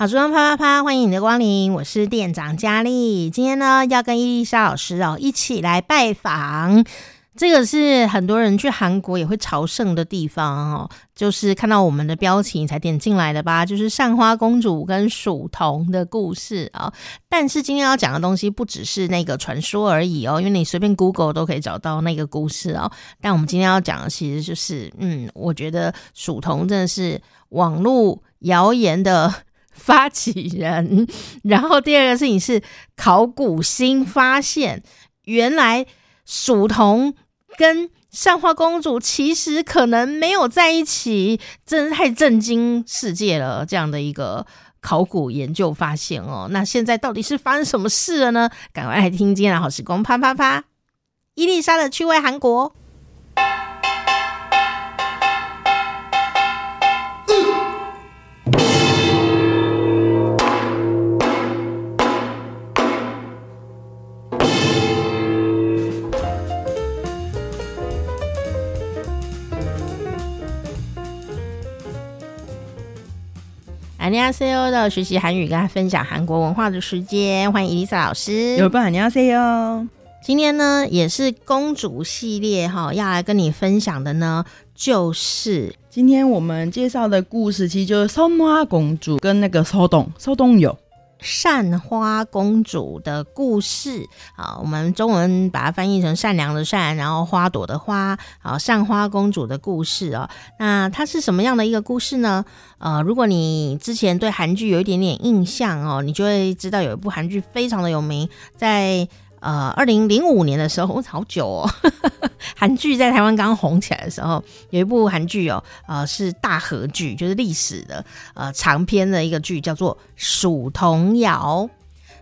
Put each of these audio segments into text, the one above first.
好，书中啪啪啪，欢迎你的光临，我是店长佳丽。今天呢，要跟伊丽莎老师哦一起来拜访。这个是很多人去韩国也会朝圣的地方哦，就是看到我们的标题才点进来的吧？就是善花公主跟蜀童的故事啊。但是今天要讲的东西不只是那个传说而已哦，因为你随便 Google 都可以找到那个故事哦。但我们今天要讲的其实就是，嗯，我觉得蜀童真的是网络谣言的。发起人，然后第二个事情是考古新发现，原来蜀童跟善花公主其实可能没有在一起，真是太震惊世界了！这样的一个考古研究发现哦，那现在到底是发生什么事了呢？赶快来听今天的好时光，啪啪啪！伊丽莎的趣味韩国。尼亚 C O 的学习韩语跟分享韩国文化的时间，欢迎伊丽莎老师。有办法，你好 C O。今天呢，也是公主系列哈、要来跟你分享的呢，就是今天我们介绍的故事，其实就是《松花公主》跟那个骚动骚动有善花公主的故事，啊，我们中文把它翻译成善良的善，然后花朵的花，好，善花公主的故事哦。那它是什么样的一个故事呢？呃，如果你之前对韩剧有一点点印象哦，你就会知道有一部韩剧非常的有名，在。呃，二零零五年的时候，好久哦，韩剧在台湾刚红起来的时候，有一部韩剧哦，呃，是大河剧，就是历史的呃长篇的一个剧，叫做《蜀童谣》。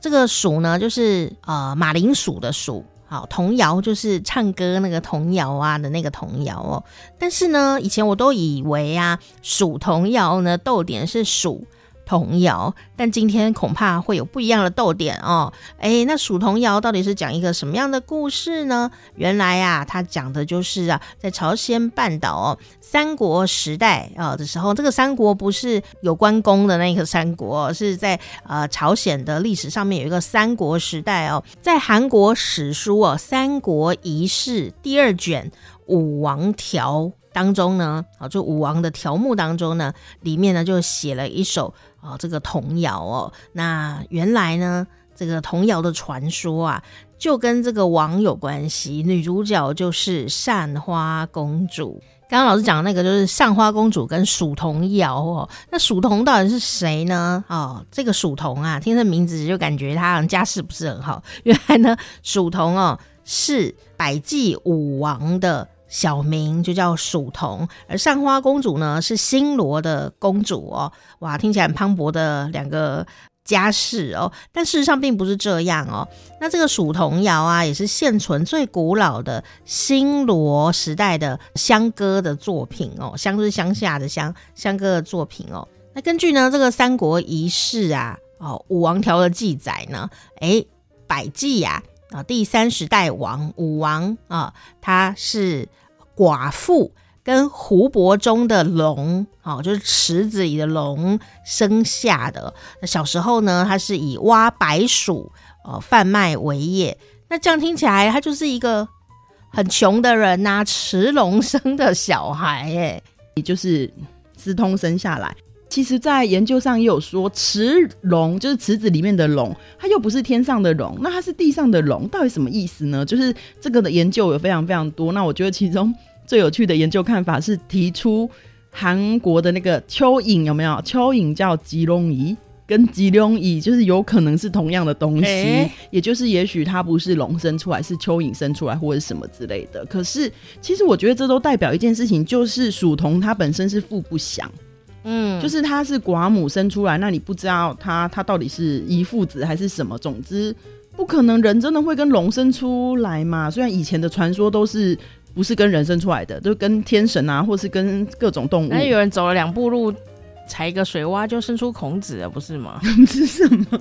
这个蜀呢，就是呃马铃薯的薯，好，童谣就是唱歌那个童谣啊的那个童谣哦。但是呢，以前我都以为啊，蜀童谣呢，逗点是蜀。童谣，但今天恐怕会有不一样的逗点哦。诶，那蜀童谣到底是讲一个什么样的故事呢？原来啊，它讲的就是啊，在朝鲜半岛哦，三国时代啊的时候，这个三国不是有关公的那个三国，是在呃朝鲜的历史上面有一个三国时代哦，在韩国史书哦《三国遗事》第二卷《武王条》当中呢，啊，就武王的条目当中呢，里面呢就写了一首。哦，这个童谣哦，那原来呢，这个童谣的传说啊，就跟这个王有关系。女主角就是善花公主。刚刚老师讲的那个就是善花公主跟蜀童谣哦。那蜀童到底是谁呢？哦，这个蜀童啊，听这名字就感觉他家世不是很好。原来呢，蜀童哦是百济武王的。小名就叫蜀童，而善花公主呢是新罗的公主哦，哇，听起来很磅礴的两个家世哦，但事实上并不是这样哦。那这个蜀童谣啊，也是现存最古老的新罗时代的香歌的作品哦，香是乡下的乡，香歌的作品哦。那根据呢这个《三国遗事》啊，哦，武王条的记载呢，诶，百济呀。啊，啊第三十代王武王啊，他是寡妇跟湖泊中的龙，哦，就是池子里的龙生下的。那小时候呢，他是以挖白薯哦贩卖为业。那这样听起来，他就是一个很穷的人呐、池龙生的小孩，哎，也就是私通生下来。其实，在研究上也有说，池龙就是池子里面的龙，它又不是天上的龙，那它是地上的龙，到底什么意思呢？就是这个的研究有非常非常多。那我觉得其中最有趣的研究看法是提出韩国的那个蚯蚓有没有？蚯蚓叫吉龙蚁，跟吉龙蚁就是有可能是同样的东西，欸、也就是也许它不是龙生出来，是蚯蚓生出来或者什么之类的。可是其实我觉得这都代表一件事情，就是属同它本身是父不详。嗯，就是他是寡母生出来，那你不知道他他到底是遗父子还是什么？总之，不可能人真的会跟龙生出来嘛。虽然以前的传说都是不是跟人生出来的，都跟天神啊，或是跟各种动物。那有人走了两步路，踩一个水洼就生出孔子了，不是吗？是什么？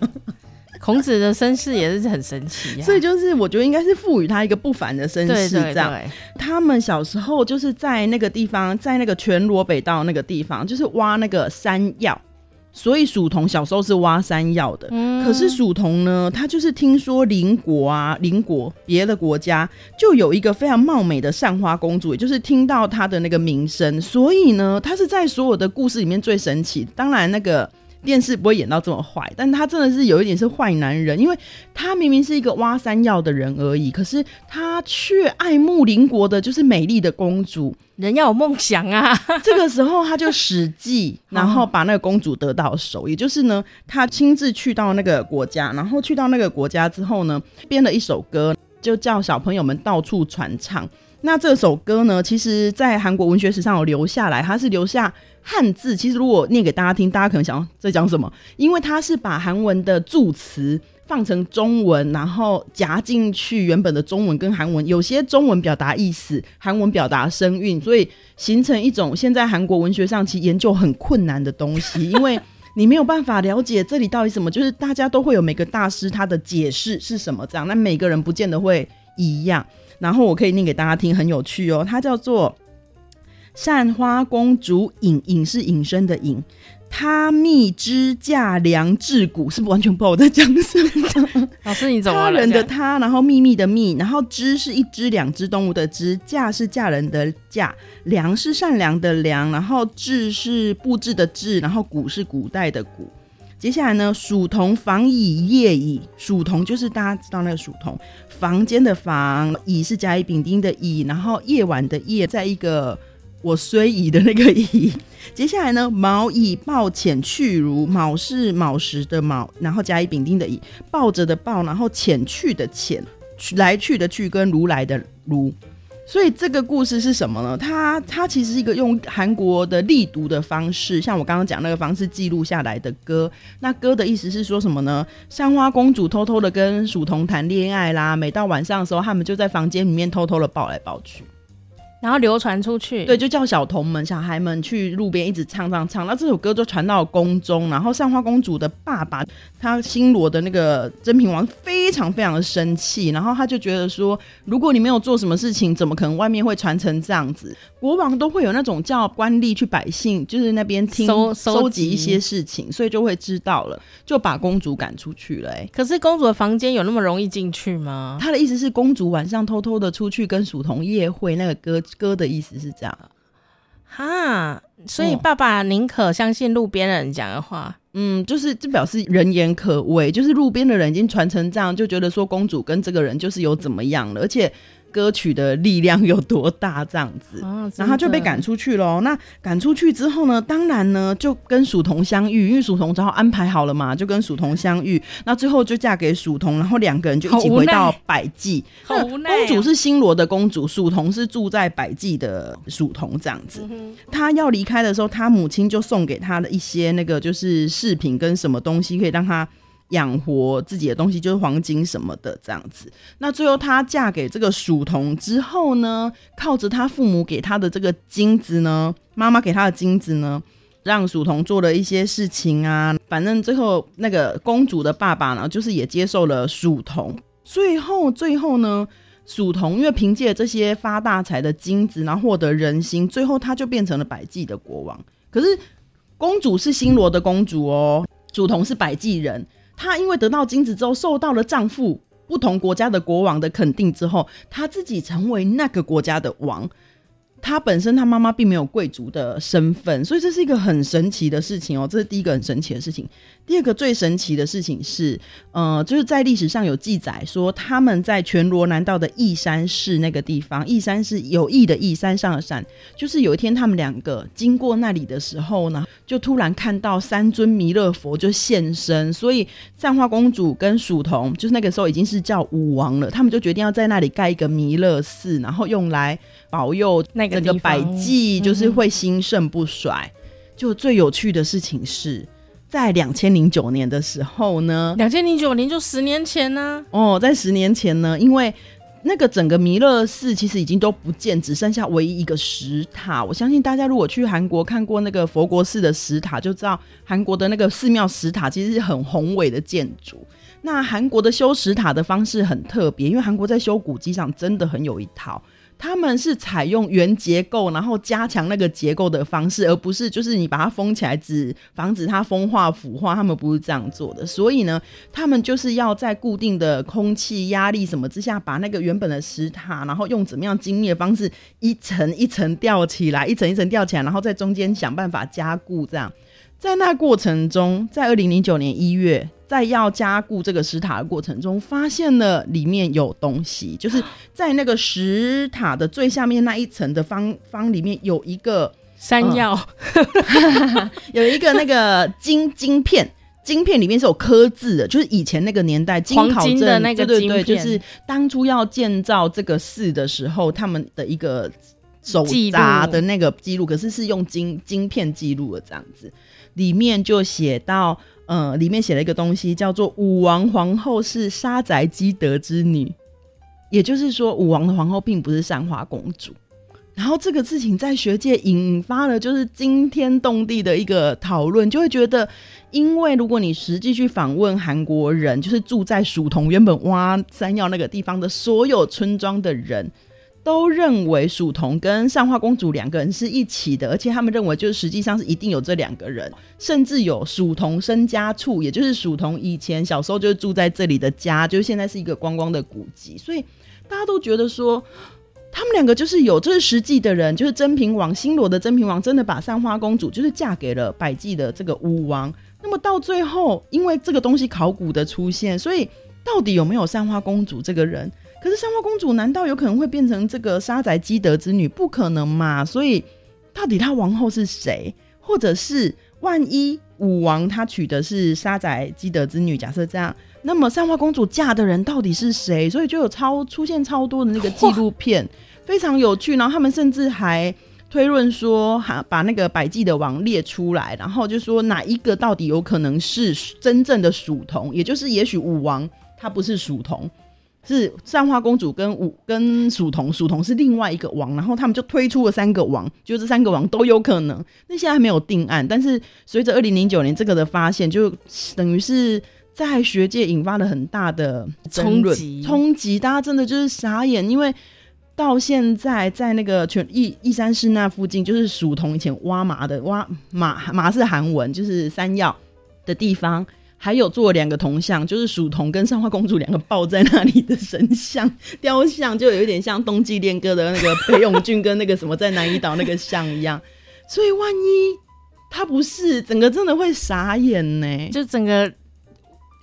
孔子的身世也是很神奇，啊，所以就是我觉得应该是赋予他一个不凡的身世，这样。对对对，他们小时候就是在那个地方，在那个全罗北道那个地方，就是挖那个山药，所以蜀童小时候是挖山药的。嗯、可是蜀童呢，他就是听说邻国啊，邻国别的国家就有一个非常貌美的善花公主，也就是听到她的那个名声，所以呢，她是在所有的故事里面最神奇。当然，那个电视不会演到这么坏，但他真的是有一点是坏男人，因为他明明是一个挖山药的人而已，可是他却爱慕邻国的，就是美丽的公主。人要有梦想啊！这个时候他就使计，然后把那个公主得到手，也就是呢，他亲自去到那个国家，然后去到那个国家之后呢，编了一首歌，就叫小朋友们到处传唱。那这首歌呢，其实在韩国文学史上有留下来，它是留下汉字。其实如果念给大家听，大家可能想在讲什么，因为它是把韩文的助词。放成中文，然后夹进去原本的中文跟韩文，有些中文表达意思，韩文表达声韵，所以形成一种现在韩国文学上其实研究很困难的东西，因为 你没有办法了解这里到底什么，就是大家都会有每个大师他的解释是什么这样，那每个人不见得会一样。然后我可以念给大家听，很有趣哦，它叫做《善花公主隐》，隐是隐身的隐。他蜜之嫁良治古，是不是完全不知道我在讲什么？老师你怎么了？他人的他，然后秘密的秘，然后之是一只两只动物的之，嫁是嫁人的嫁，良是善良的良，然后治是布置的治，然后古是古代的古。接下来呢，蜀童房以夜矣，蜀童就是大家知道那个蜀童，房间的房，以是甲乙丙丁的乙，然后夜晚的夜，在一个。我虽乙的那个乙，接下来呢，卯以抱浅去如，卯是卯时的卯，然后甲乙丙丁的乙，抱着的抱，然后浅去的纒，来去的去跟如来的如，所以这个故事是什么呢？它它其实是一个用韩国的立读的方式，像我刚刚讲那个方式记录下来的歌。那歌的意思是说什么呢？山花公主偷偷的跟蜀童谈恋爱啦，每到晚上的时候，他们就在房间里面偷偷的抱来抱去。然后流传出去，对，就叫小童们、小孩们去路边一直唱唱唱，那这首歌就传到了宫中。然后善花公主的爸爸，他新罗的那个真平王非常非常的生气，然后他就觉得说，如果你没有做什么事情，怎么可能外面会传成这样子？国王都会有那种叫官吏去百姓，就是那边听收收集一些事情，所以就会知道了，就把公主赶出去了。哎，可是公主的房间有那么容易进去吗？他的意思是，公主晚上偷偷的出去跟蜀童夜会，那个歌。歌的意思是这样，哈，所以爸爸宁可相信路边人讲的话，嗯，就是这表示人言可畏，就是路边的人已经传成这样，就觉得说公主跟这个人就是有怎么样了，而且。歌曲的力量有多大？这样子，哦、然后就被赶出去了。那赶出去之后呢？当然呢，就跟蜀童相遇，因为蜀童只好安排好了嘛，就跟蜀童相遇。那最后就嫁给蜀童，然后两个人就一起回到百济。好无奈。公主是新罗的公主，蜀童是住在百济的蜀童。这样子，他、嗯、要离开的时候，他母亲就送给他的一些那个就是饰品跟什么东西，可以让他。养活自己的东西就是黄金什么的这样子。那最后她嫁给这个蜀童之后呢，靠着她父母给她的这个金子呢，妈妈给她的金子呢，让蜀童做了一些事情啊。反正最后那个公主的爸爸呢，就是也接受了蜀童。最后最后呢，蜀童因为凭借这些发大财的金子，然后获得人心，最后他就变成了百济的国王。可是公主是新罗的公主哦，蜀童是百济人。她因为得到金子之后，受到了丈夫不同国家的国王的肯定之后，她自己成为那个国家的王。他本身他妈妈并没有贵族的身份，所以这是一个很神奇的事情哦。这是第一个很神奇的事情。第二个最神奇的事情是，呃，就是在历史上有记载说，他们在全罗南道的义山市那个地方，义山是有义的义，山上的山，就是有一天他们两个经过那里的时候呢，就突然看到三尊弥勒佛就现身，所以善花公主跟蜀童就是那个时候已经是叫武王了，他们就决定要在那里盖一个弥勒寺，然后用来保佑那个整个百济就是会兴盛不衰。嗯、就最有趣的事情是在两千零九年的时候呢，两千零九年就十年前呢、啊。哦，在十年前呢，因为那个整个弥勒寺其实已经都不见，只剩下唯一一个石塔。我相信大家如果去韩国看过那个佛国寺的石塔，就知道韩国的那个寺庙石塔其实是很宏伟的建筑。那韩国的修石塔的方式很特别，因为韩国在修古迹上真的很有一套。他们是采用原结构，然后加强那个结构的方式，而不是就是你把它封起来，只防止它风化腐化。他们不是这样做的，所以呢，他们就是要在固定的空气压力什么之下，把那个原本的石塔，然后用怎么样精密的方式，一层一层吊起来，一层一层吊起来，然后在中间想办法加固。这样，在那过程中，在二零零九年一月。在要加固这个石塔的过程中，发现了里面有东西，就是在那个石塔的最下面那一层的方方里面有一个山药，呃、有一个那个晶晶片，晶片里面是有刻字的，就是以前那个年代金考证的那个对对，就是当初要建造这个寺的时候，他们的一个手札的那个记录，可是是用晶晶片记录的这样子，里面就写到。嗯，里面写了一个东西，叫做武王皇后是杀宅基德之女，也就是说，武王的皇后并不是善花公主。然后这个事情在学界引发了就是惊天动地的一个讨论，就会觉得，因为如果你实际去访问韩国人，就是住在蜀桐原本挖山药那个地方的所有村庄的人。都认为蜀桐跟善花公主两个人是一起的，而且他们认为就是实际上是一定有这两个人，甚至有蜀桐生家处，也就是蜀桐以前小时候就住在这里的家，就是现在是一个观光的古迹，所以大家都觉得说他们两个就是有，这、是实际的人，就是真平王新罗的真平王真的把善花公主就是嫁给了百济的这个武王。那么到最后，因为这个东西考古的出现，所以到底有没有善花公主这个人？可是三花公主难道有可能会变成这个沙宅基德之女？不可能嘛！所以到底她王后是谁？或者是万一武王他娶的是沙宅基德之女？假设这样，那么三花公主嫁的人到底是谁？所以就有超出现超多的那个纪录片，非常有趣。然后他们甚至还推论说，哈，把那个百济的王列出来，然后就说哪一个到底有可能是真正的蜀桐？也就是也许武王他不是蜀桐。是善花公主跟五跟蜀桐，蜀桐是另外一个王，然后他们就推出了三个王，就这三个王都有可能。那现在还没有定案，但是随着二零零九年这个的发现，就等于是在学界引发了很大的冲击冲击，大家真的就是傻眼，因为到现在在那个全义义山市那附近，就是蜀桐以前挖麻的挖麻麻是韩文，就是山药的地方。还有做两个铜像，就是蜀桐跟上花公主两个抱在那里的神像 雕像，就有一点像冬季恋歌的那个裴勇俊跟那个什么在南怡岛那个像一样。所以万一他不是，整个真的会傻眼呢，就整个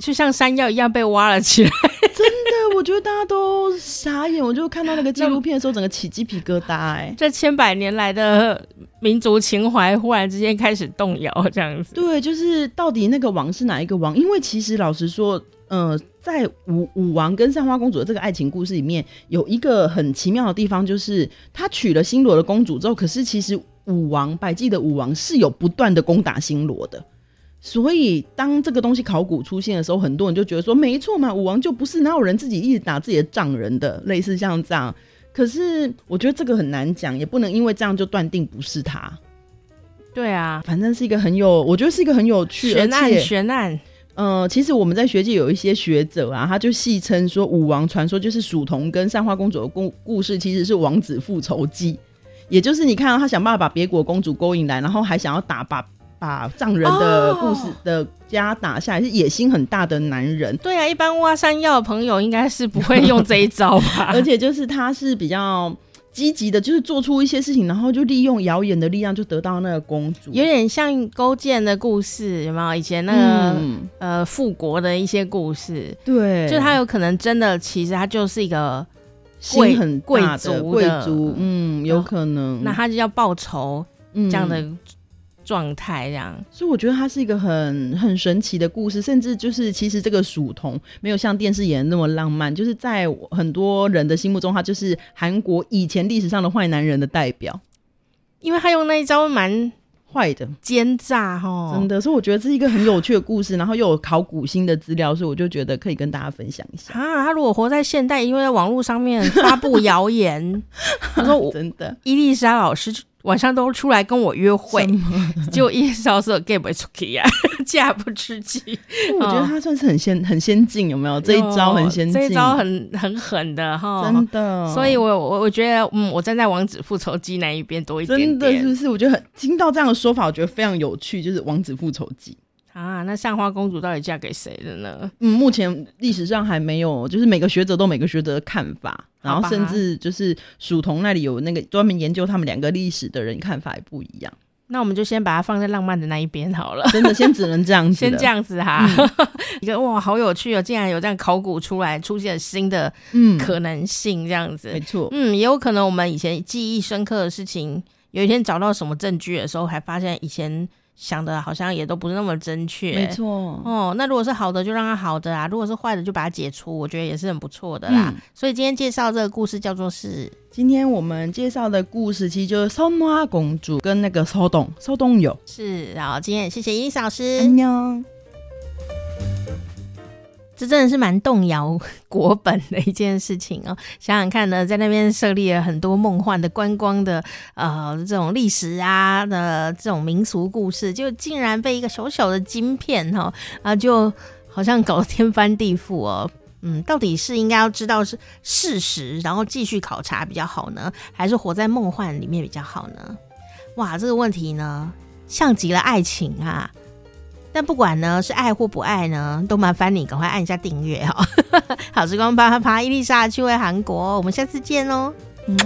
就像山药一样被挖了起来。真的，我觉得大家都傻眼。我就看到那个纪录片的时候，整个起鸡皮疙瘩。哎，这千百年来的民族情怀忽然之间开始动摇，这样子。对，就是到底那个王是哪一个王？因为其实老实说，呃，在武武王跟三花公主的这个爱情故事里面，有一个很奇妙的地方，就是他娶了新罗的公主之后，可是其实武王百济的武王是有不断的攻打新罗的。所以，当这个东西考古出现的时候，很多人就觉得说，没错嘛，武王就不是哪有人自己一直打自己的丈人的，类似像这样。可是，我觉得这个很难讲，也不能因为这样就断定不是他。对啊，反正是一个很有，我觉得是一个很有趣的悬案。悬案。呃，其实我们在学界有一些学者啊，他就戏称说，武王传说就是蜀桐跟善花公主的故故事，其实是王子复仇记，也就是你看到他想办法把别国公主勾引来，然后还想要打把。把丈人的故事的家打下来，是野心很大的男人。对啊，一般挖山药的朋友应该是不会用这一招吧？而且就是他是比较积极的，就是做出一些事情，然后就利用谣言的力量，就得到那个公主。有点像勾践的故事，有没有？以前那个、嗯、呃复国的一些故事，对，就他有可能真的，其实他就是一个贵很贵族贵族，嗯，有可能。那他就要报仇，这样的。嗯状态这样，所以我觉得它是一个很很神奇的故事，甚至就是其实这个蜀桐没有像电视演的那么浪漫，就是在很多人的心目中，他就是韩国以前历史上的坏男人的代表，因为他用那一招蛮坏的奸诈哈，真的，所以我觉得这是一个很有趣的故事，然后又有考古新的资料，所以我就觉得可以跟大家分享一下啊。他如果活在现代，因为在网络上面发布谣言，他说真的伊丽莎老师。晚上都出来跟我约会，结果 一小时 get 不出去啊，嫁不出去。我觉得他算是很先很先进，有没有？这一招很先进，这一招很很狠的哈，真的。所以我我我觉得，嗯，我站在王子复仇记那一边多一点点。真的是不是？我觉得很听到这样的说法，我觉得非常有趣，就是王子复仇记。啊，那善花公主到底嫁给谁了呢？嗯，目前历史上还没有，就是每个学者都每个学者的看法，然后甚至就是蜀桐那里有那个专门研究他们两个历史的人看法也不一样。那我们就先把它放在浪漫的那一边好了。真的，先只能这样子，先这样子哈。一个、嗯、哇，好有趣哦，竟然有这样考古出来，出现新的嗯可能性，这样子，没错。嗯，也有可能我们以前记忆深刻的事情，有一天找到什么证据的时候，还发现以前。想的好像也都不是那么正确，没错哦。那如果是好的，就让它好的啊；如果是坏的，就把它解除。我觉得也是很不错的啦。嗯、所以今天介绍这个故事叫做是，今天我们介绍的故事其实就是松花公主跟那个骚动骚动友是。然后今天也谢谢伊丽老师，安妞。这真的是蛮动摇 国本的一件事情哦！想想看呢，在那边设立了很多梦幻的观光的呃这种历史啊的这种民俗故事，就竟然被一个小小的晶片哈啊，就好像搞得天翻地覆哦。嗯，到底是应该要知道是事实，然后继续考察比较好呢，还是活在梦幻里面比较好呢？哇，这个问题呢，像极了爱情啊！但不管呢是爱或不爱呢，都麻烦你赶快按一下订阅哈。好时光啪啪啪，伊丽莎去回韩国，我们下次见哦。嗯